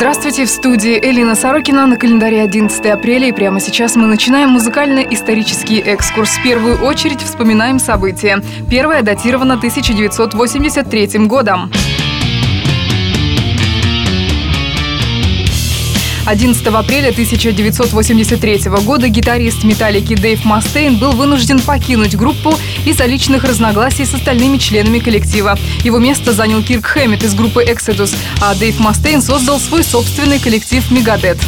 Здравствуйте, в студии Элина Сорокина на календаре 11 апреля. И прямо сейчас мы начинаем музыкально-исторический экскурс. В первую очередь вспоминаем события. Первое датировано 1983 годом. 11 апреля 1983 года гитарист «Металлики» Дэйв Мастейн был вынужден покинуть группу из-за личных разногласий с остальными членами коллектива. Его место занял Кирк Хэммит из группы Exodus, а Дэйв Мастейн создал свой собственный коллектив «Мегадет».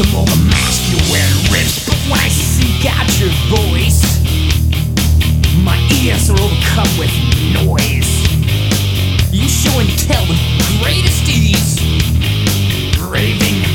the more the mask you wear rips. When I seek out your voice, my ears are overcome with noise. You show and tell with greatest ease, raving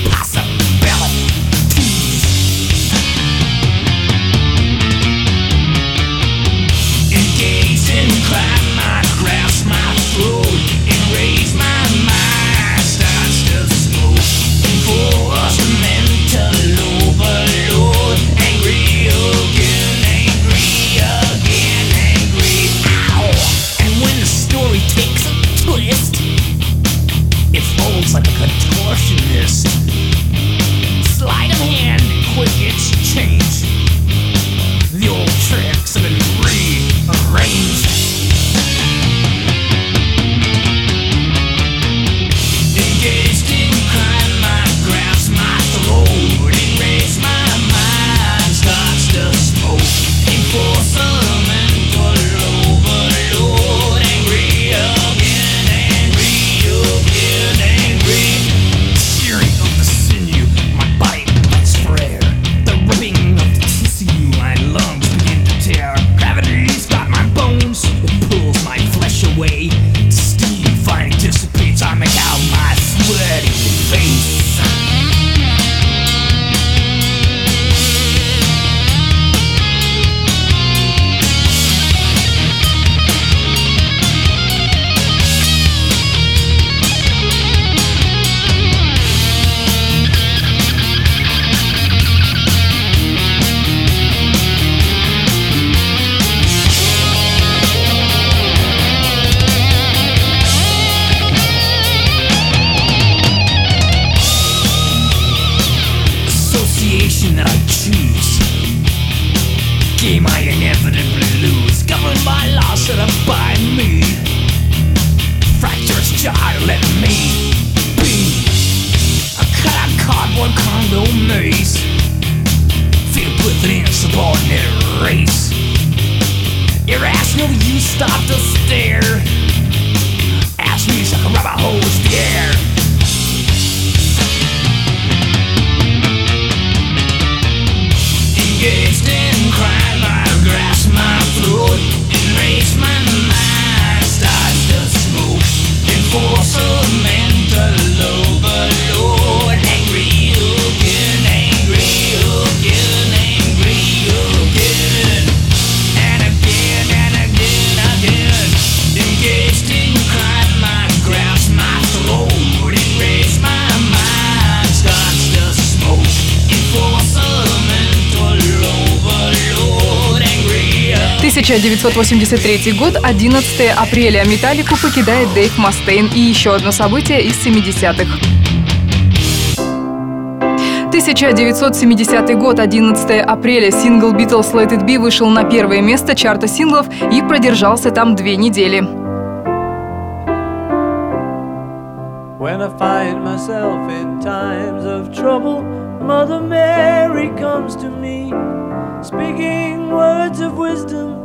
stop to stare. Ask me like a rubber hose 1983 год, 11 апреля. Металлику покидает Дэйв Мастейн. И еще одно событие из 70-х. 1970 год, 11 апреля. Сингл Beatles Let It Be вышел на первое место чарта синглов и продержался там две недели. When I find myself in times of trouble, Mother Mary comes to me, speaking words of wisdom,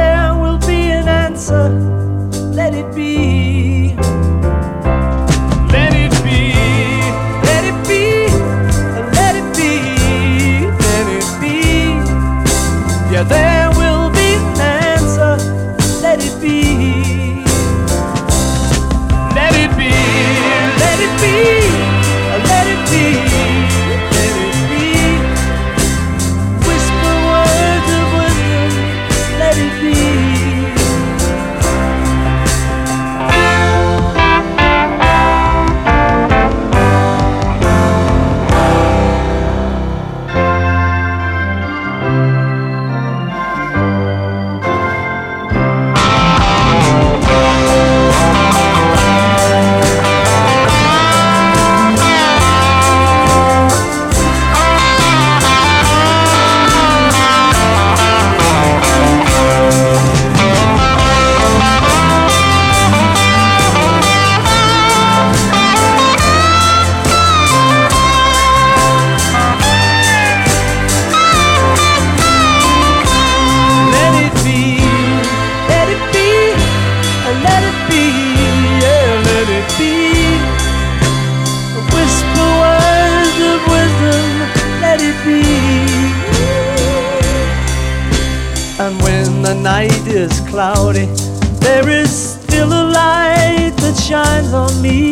be. Whisper words of wisdom, let it be. And when the night is cloudy, there is still a light that shines on me.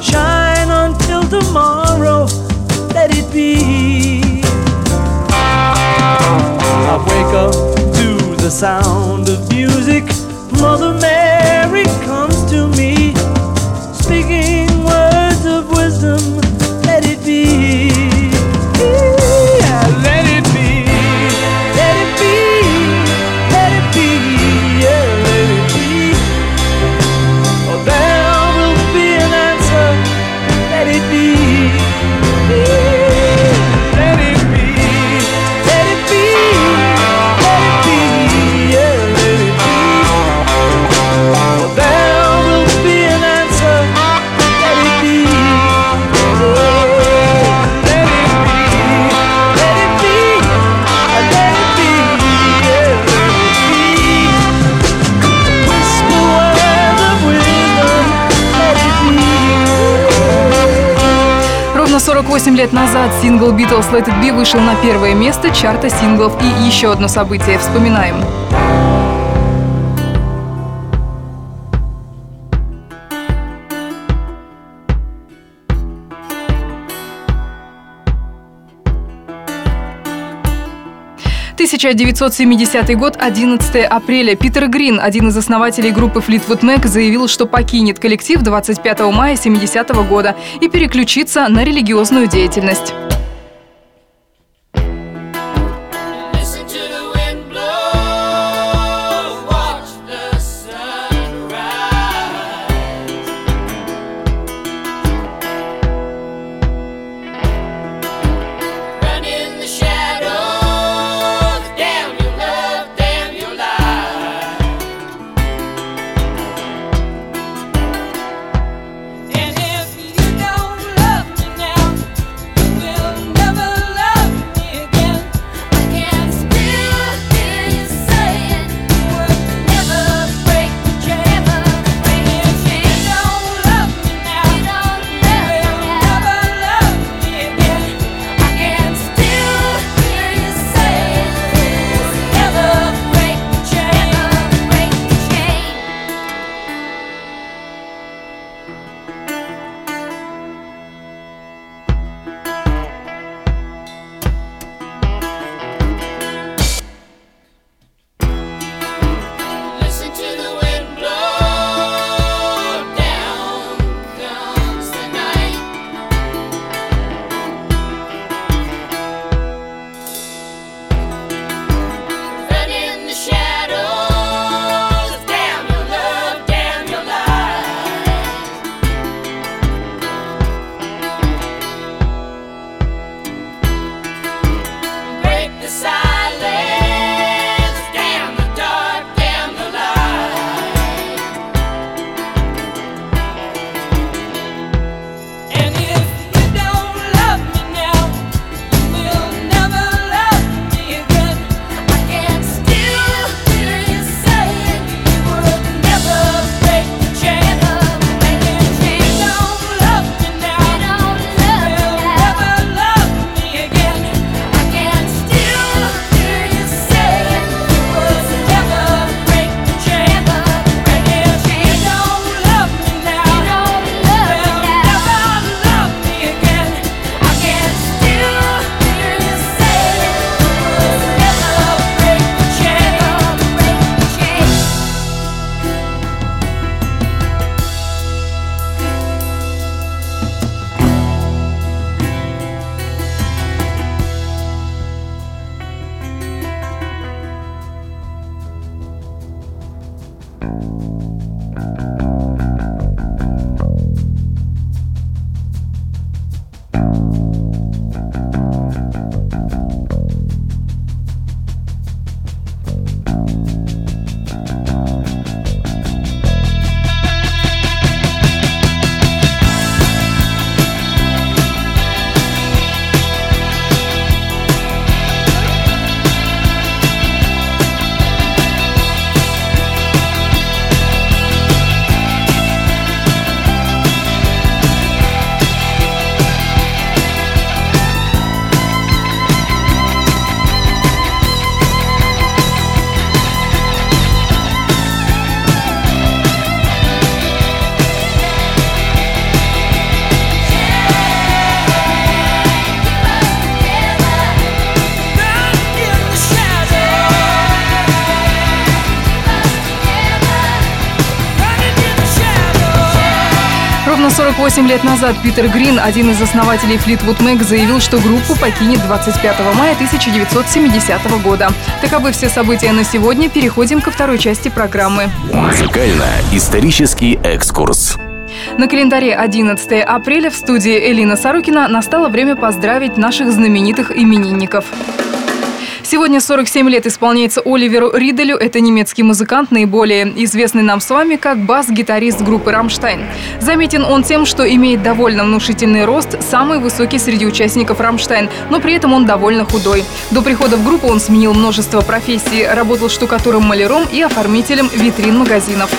Shine until tomorrow, let it be. I wake up to the sound of music. 8 лет назад сингл Beatles Let It Be вышел на первое место чарта синглов. И еще одно событие вспоминаем. 1970 год, 11 апреля. Питер Грин, один из основателей группы Fleetwood Mac, заявил, что покинет коллектив 25 мая 70 года и переключится на религиозную деятельность. you Ровно 48 лет назад Питер Грин, один из основателей Fleetwood Mac, заявил, что группу покинет 25 мая 1970 года. Таковы все события на сегодня. Переходим ко второй части программы. Музыкально-исторический экскурс. На календаре 11 апреля в студии Элина Сорокина настало время поздравить наших знаменитых именинников. Сегодня 47 лет исполняется Оливеру Риделю. Это немецкий музыкант, наиболее известный нам с вами как бас-гитарист группы «Рамштайн». Заметен он тем, что имеет довольно внушительный рост, самый высокий среди участников «Рамштайн», но при этом он довольно худой. До прихода в группу он сменил множество профессий, работал штукатуром-маляром и оформителем витрин магазинов.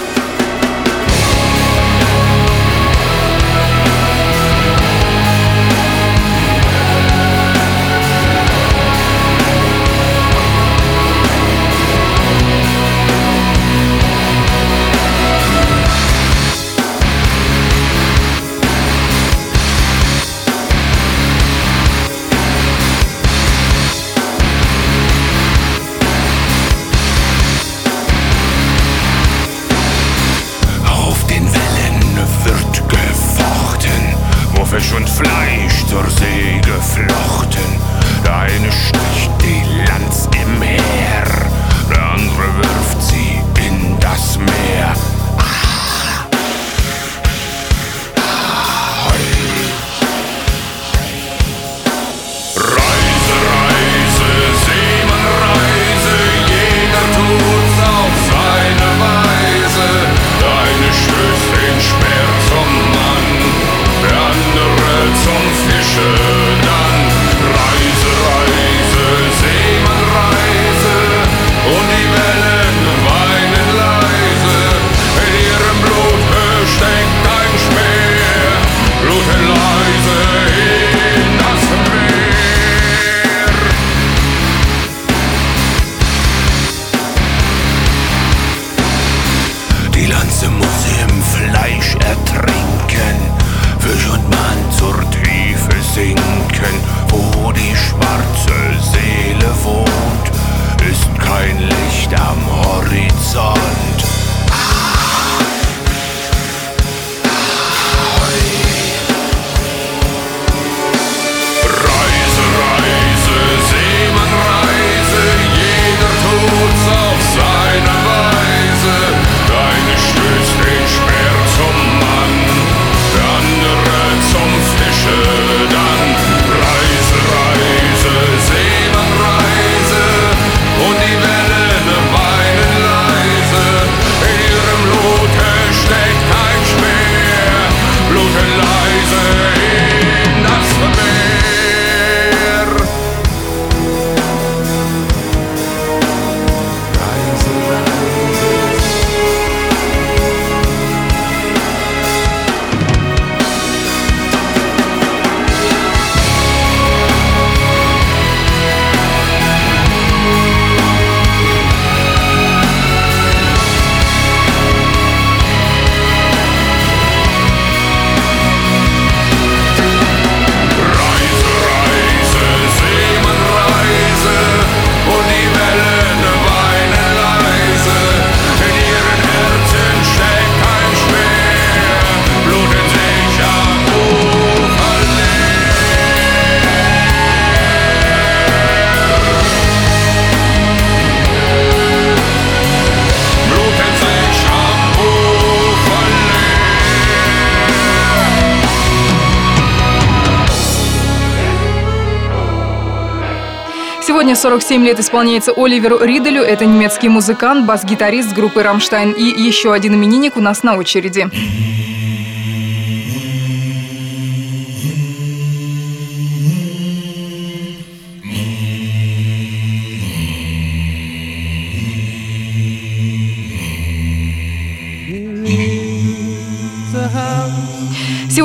Сегодня 47 лет исполняется Оливеру Риделю. Это немецкий музыкант, бас-гитарист группы «Рамштайн». И еще один именинник у нас на очереди.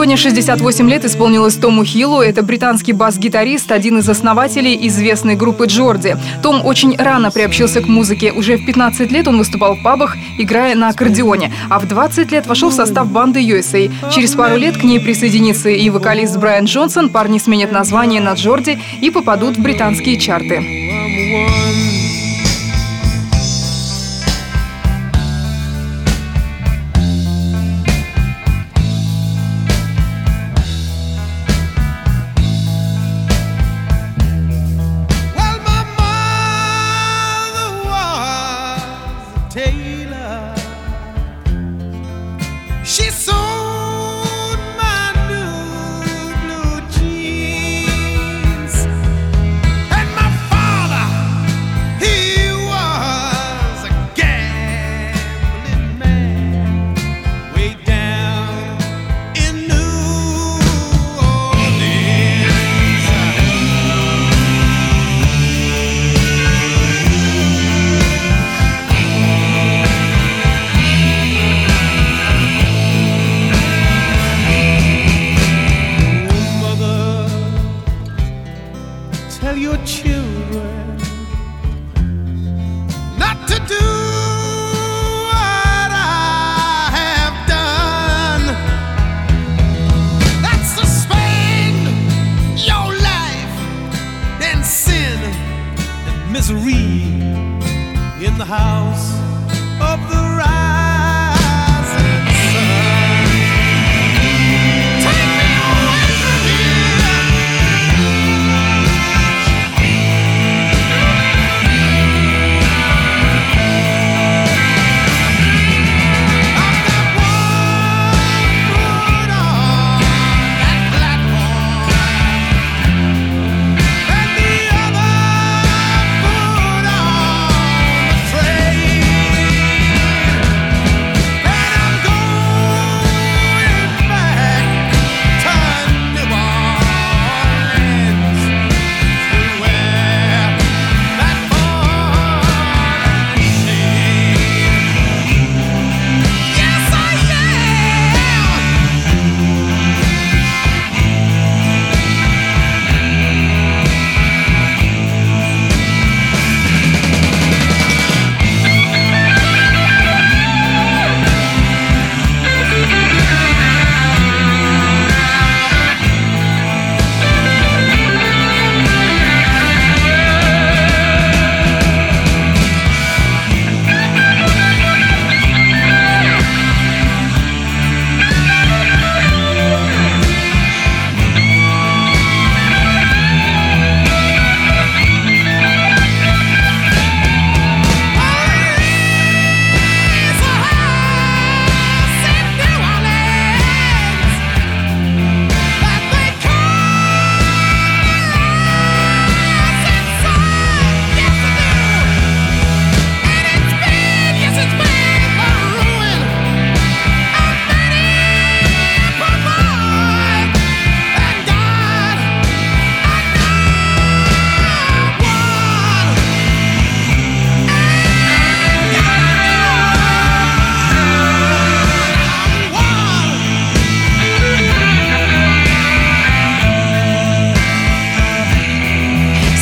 Сегодня 68 лет исполнилось Тому Хиллу. Это британский бас-гитарист, один из основателей известной группы Джорди. Том очень рано приобщился к музыке. Уже в 15 лет он выступал в пабах, играя на аккордеоне. А в 20 лет вошел в состав банды USA. Через пару лет к ней присоединится и вокалист Брайан Джонсон. Парни сменят название на Джорди и попадут в британские чарты. In the house of the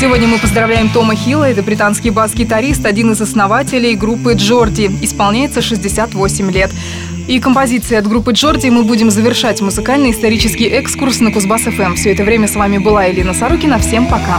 Сегодня мы поздравляем Тома Хилла. Это британский бас-гитарист, один из основателей группы Джорди. Исполняется 68 лет. И композиции от группы Джорди мы будем завершать музыкальный исторический экскурс на Кузбасс ФМ. Все это время с вами была Элина Сорокина. Всем пока.